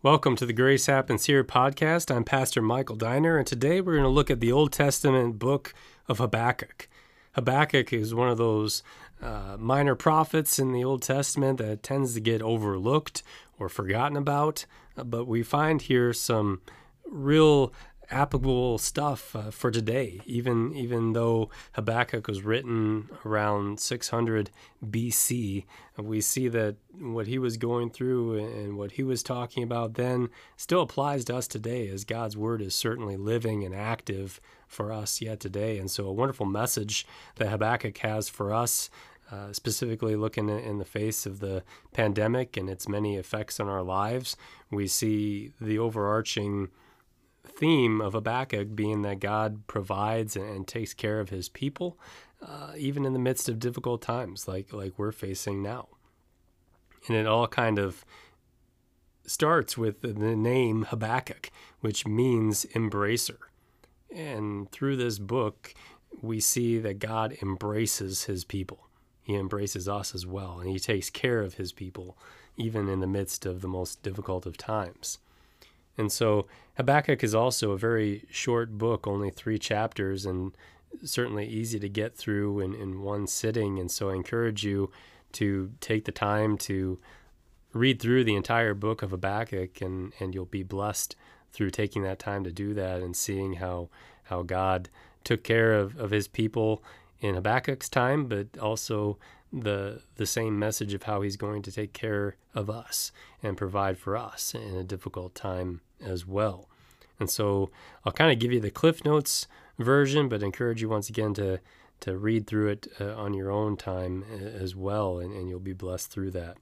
Welcome to the Grace Happens Here podcast. I'm Pastor Michael Diner, and today we're going to look at the Old Testament book of Habakkuk. Habakkuk is one of those uh, minor prophets in the Old Testament that tends to get overlooked or forgotten about, but we find here some real applicable stuff uh, for today. Even even though Habakkuk was written around 600 BC, we see that what he was going through and what he was talking about then still applies to us today, as God's word is certainly living and active for us yet today. And so, a wonderful message that Habakkuk has for us. Uh, specifically, looking in the face of the pandemic and its many effects on our lives, we see the overarching theme of Habakkuk being that God provides and takes care of his people, uh, even in the midst of difficult times like, like we're facing now. And it all kind of starts with the name Habakkuk, which means embracer. And through this book, we see that God embraces his people. He embraces us as well, and he takes care of his people, even in the midst of the most difficult of times. And so Habakkuk is also a very short book, only three chapters, and certainly easy to get through in, in one sitting. And so I encourage you to take the time to read through the entire book of Habakkuk, and, and you'll be blessed through taking that time to do that and seeing how, how God took care of, of his people in Habakkuk's time, but also the the same message of how he's going to take care of us and provide for us in a difficult time as well. And so I'll kind of give you the Cliff Notes version, but encourage you once again to to read through it uh, on your own time as well, and, and you'll be blessed through that.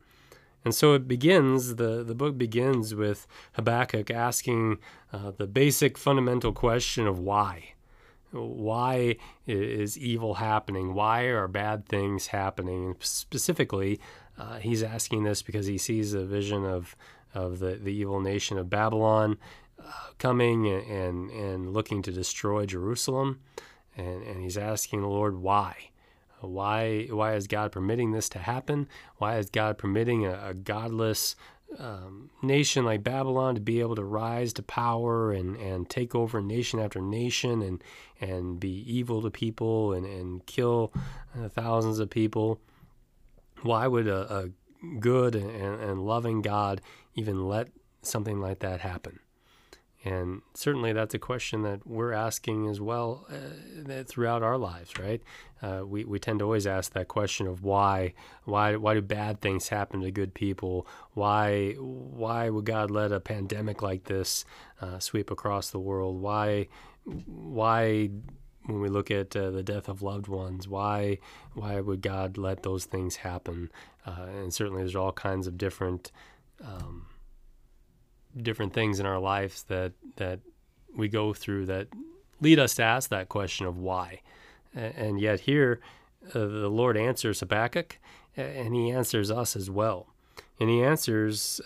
And so it begins, the, the book begins with Habakkuk asking uh, the basic fundamental question of why. Why is evil happening? Why are bad things happening? And specifically, uh, he's asking this because he sees a vision of, of the, the evil nation of Babylon uh, coming and, and, looking to destroy Jerusalem. And, and he's asking the Lord why. Why, why is God permitting this to happen? Why is God permitting a, a godless um, nation like Babylon to be able to rise to power and, and take over nation after nation and and be evil to people and, and kill uh, thousands of people. Why would a, a good and, and loving God even let something like that happen? And certainly that's a question that we're asking as well uh, throughout our lives, right? Uh, we, we tend to always ask that question of why, why, why do bad things happen to good people? Why, why would God let a pandemic like this uh, sweep across the world? Why, why, when we look at uh, the death of loved ones, why, why would God let those things happen? Uh, and certainly there's all kinds of different, um, different things in our lives that that we go through that lead us to ask that question of why. And yet here, uh, the Lord answers Habakkuk, and He answers us as well. And He answers.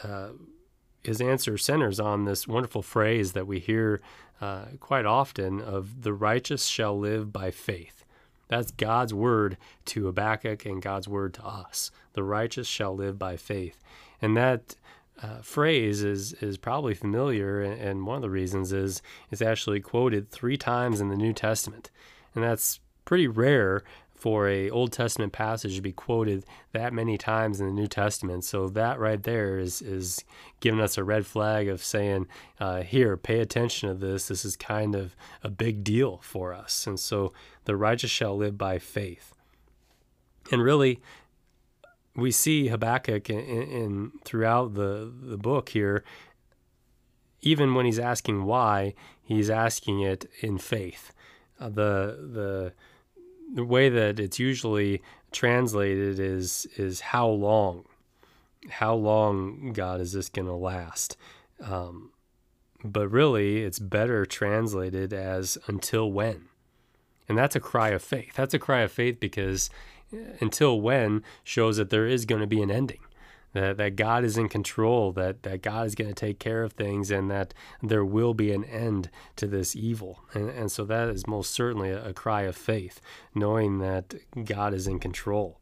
His answer centers on this wonderful phrase that we hear uh, quite often of the righteous shall live by faith. That's God's word to Habakkuk and God's word to us. The righteous shall live by faith. And that uh, phrase is is probably familiar, and one of the reasons is it's actually quoted three times in the New Testament, and that's pretty rare for a Old Testament passage to be quoted that many times in the New Testament. So that right there is is giving us a red flag of saying, uh, here, pay attention to this. This is kind of a big deal for us. And so the righteous shall live by faith. And really, we see Habakkuk in, in, throughout the the book here. Even when he's asking why, he's asking it in faith. Uh, the the the way that it's usually translated is is how long, how long God is this going to last? Um, but really, it's better translated as until when, and that's a cry of faith. That's a cry of faith because until when shows that there is going to be an ending. That, that God is in control, that, that God is going to take care of things, and that there will be an end to this evil. And, and so that is most certainly a, a cry of faith, knowing that God is in control.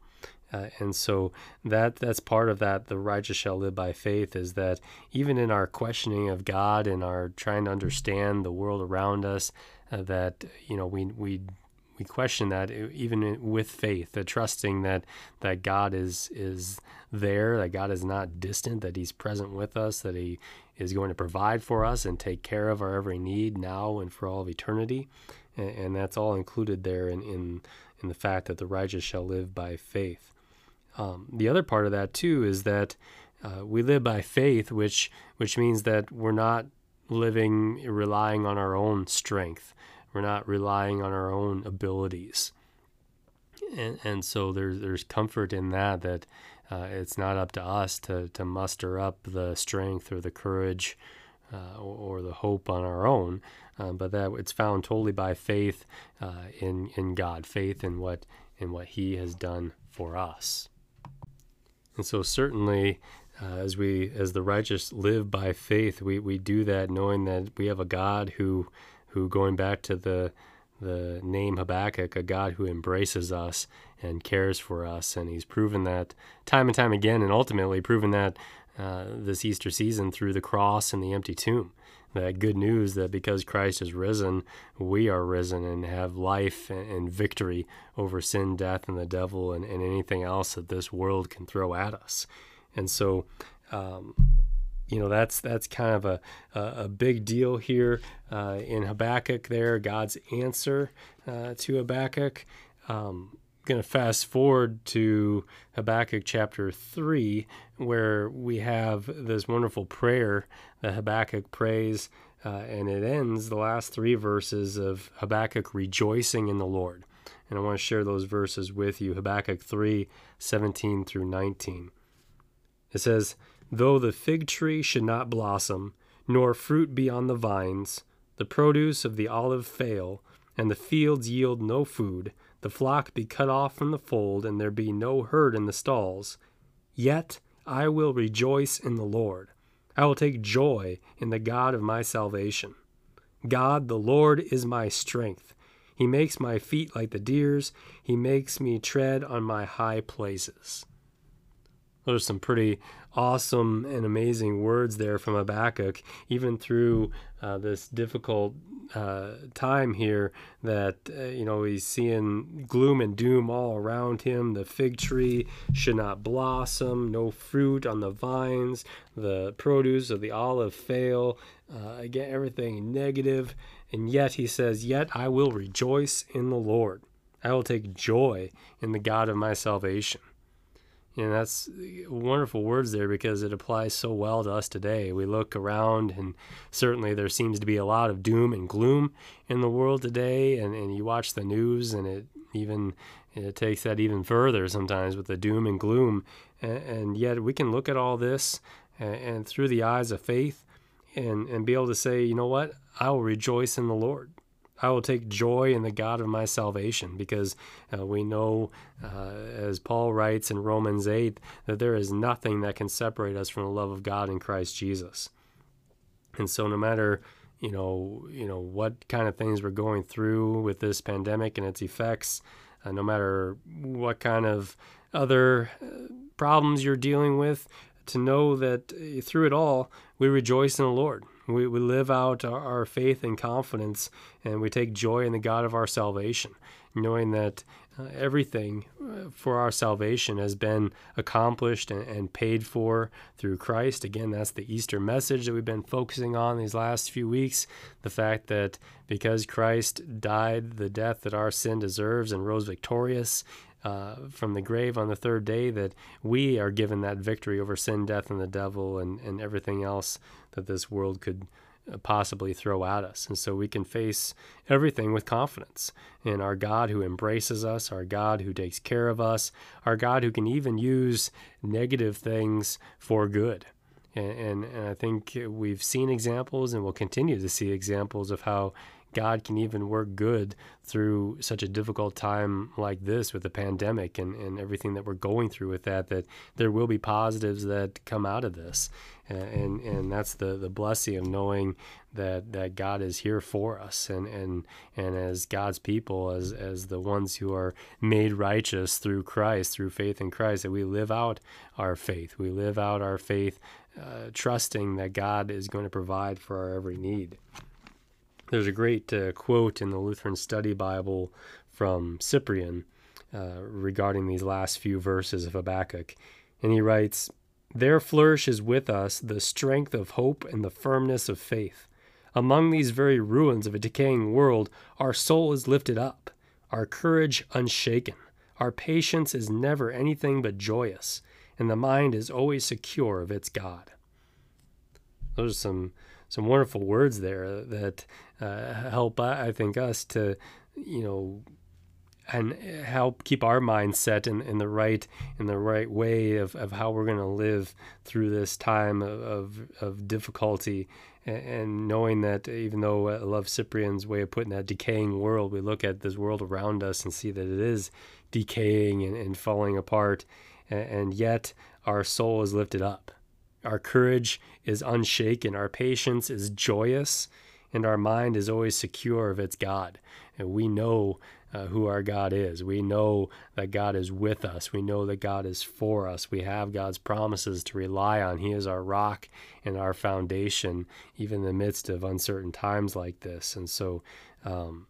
Uh, and so that that's part of that the righteous shall live by faith is that even in our questioning of God and our trying to understand the world around us uh, that you know we we we question that even with faith that trusting that that God is is there that God is not distant that he's present with us that he is going to provide for us and take care of our every need now and for all of eternity and, and that's all included there in, in in the fact that the righteous shall live by faith um, the other part of that too is that uh, we live by faith, which which means that we're not living relying on our own strength. We're not relying on our own abilities, and and so there's there's comfort in that that uh, it's not up to us to to muster up the strength or the courage uh, or, the hope on our own, um, but that it's found totally by faith uh, in in God, faith in what in what He has done for us. And so certainly uh, as we as the righteous live by faith, we, we do that knowing that we have a God who who going back to the the name Habakkuk, a God who embraces us and cares for us, and He's proven that time and time again, and ultimately proven that uh, this Easter season through the cross and the empty tomb. That good news that because Christ is risen, we are risen and have life and, victory over sin, death, and the devil, and, and anything else that this world can throw at us. And so, um, you know that's that's kind of a a, big deal here uh, in Habakkuk. There, God's answer uh, to Habakkuk. Um, going to fast forward to Habakkuk chapter 3, where we have this wonderful prayer that Habakkuk prays, uh, and it ends the last three verses of Habakkuk rejoicing in the Lord. And I want to share those verses with you Habakkuk 3 17 through 19. It says, Though the fig tree should not blossom, nor fruit be on the vines, the produce of the olive fail, and the fields yield no food, the flock be cut off from the fold, and there be no herd in the stalls. Yet I will rejoice in the Lord. I will take joy in the God of my salvation. God, the Lord, is my strength. He makes my feet like the deer's, He makes me tread on my high places. Those are some pretty awesome and amazing words there from Habakkuk, even through uh, this difficult uh, time here that uh, you know he's seeing gloom and doom all around him. The fig tree should not blossom, no fruit on the vines, the produce of the olive fail. Uh, again, everything negative, and yet he says, "Yet I will rejoice in the Lord. I will take joy in the God of my salvation." And that's uh, wonderful words there because it applies so well to us today. We look around, and certainly there seems to be a lot of doom and gloom in the world today. And, and you watch the news, and it even it takes that even further sometimes with the doom and gloom. And, and yet we can look at all this and, and through the eyes of faith and, and be able to say, you know what? I will rejoice in the Lord. I will take joy in the God of my salvation because uh, we know, uh, as Paul writes in Romans 8, that there is nothing that can separate us from the love of God in Christ Jesus. And so, no matter you know, you know what kind of things we're going through with this pandemic and its effects, uh, no matter what kind of other uh, problems you're dealing with, to know that uh, through it all, we rejoice in the Lord. We, we live out our, our faith and confidence, and we take joy in the God of our salvation, knowing that uh, everything uh, for our salvation has been accomplished and, and, paid for through Christ. Again, that's the Easter message that we've been focusing on these last few weeks. The fact that because Christ died the death that our sin deserves and rose victorious, uh, from the grave on the third day, that we are given that victory over sin, death, and the devil, and, and everything else that this world could uh, possibly throw at us. And so we can face everything with confidence in our God who embraces us, our God who takes care of us, our God who can even use negative things for good. And, and, and I think we've seen examples and we'll continue to see examples of how God can even work good through such a difficult time like this with the pandemic and, and everything that we're going through with that, that there will be positives that come out of this. And, and that's the, the blessing of knowing that, that God is here for us and, and, and as God's people, as, as the ones who are made righteous through Christ, through faith in Christ, that we live out our faith. We live out our faith uh, trusting that God is going to provide for our every need. There's a great uh, quote in the Lutheran Study Bible from Cyprian uh, regarding these last few verses of Habakkuk. And he writes, There flourishes with us the strength of hope and the firmness of faith. Among these very ruins of a decaying world, our soul is lifted up, our courage unshaken, our patience is never anything but joyous, and the mind is always secure of its God. Those are some some wonderful words there that uh, help, I think, us to, you know, and help keep our mindset in, in the right in the right way of, of how we're going to live through this time of, of, difficulty. And, knowing that even though I love Cyprian's way of putting that decaying world, we look at this world around us and see that it is decaying and, and falling apart. And yet our soul is lifted up our courage is unshaken. Our patience is joyous. And our mind is always secure of its God. And we know uh, who our God is. We know that God is with us. We know that God is for us. We have God's promises to rely on. He is our rock and our foundation, even in the midst of uncertain times like this. And so, um,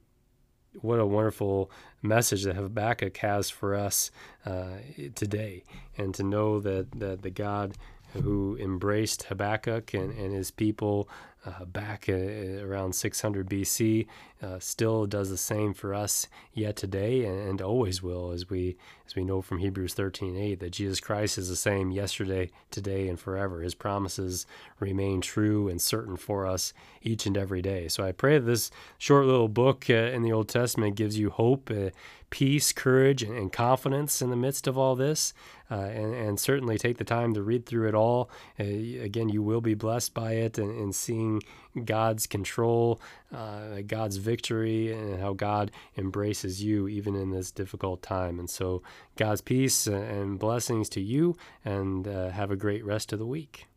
what a wonderful message that Habakkuk has for us uh, today, and to know that that the God who embraced Habakkuk and, and his people uh, back uh, around 600 BC, uh, still does the same for us yet today and, and, always will, as we as we know from Hebrews 13:8 that Jesus Christ is the same yesterday, today, and forever. His promises remain true and certain for us each and every day. So I pray that this short little book uh, in the Old Testament gives you hope uh, peace, courage, and, and, confidence in the midst of all this. Uh, and, and, certainly take the time to read through it all. Uh, again, you will be blessed by it and, and seeing God's control, uh, God's victory, and how God embraces you even in this difficult time. And so, God's peace and blessings to you, and uh, have a great rest of the week.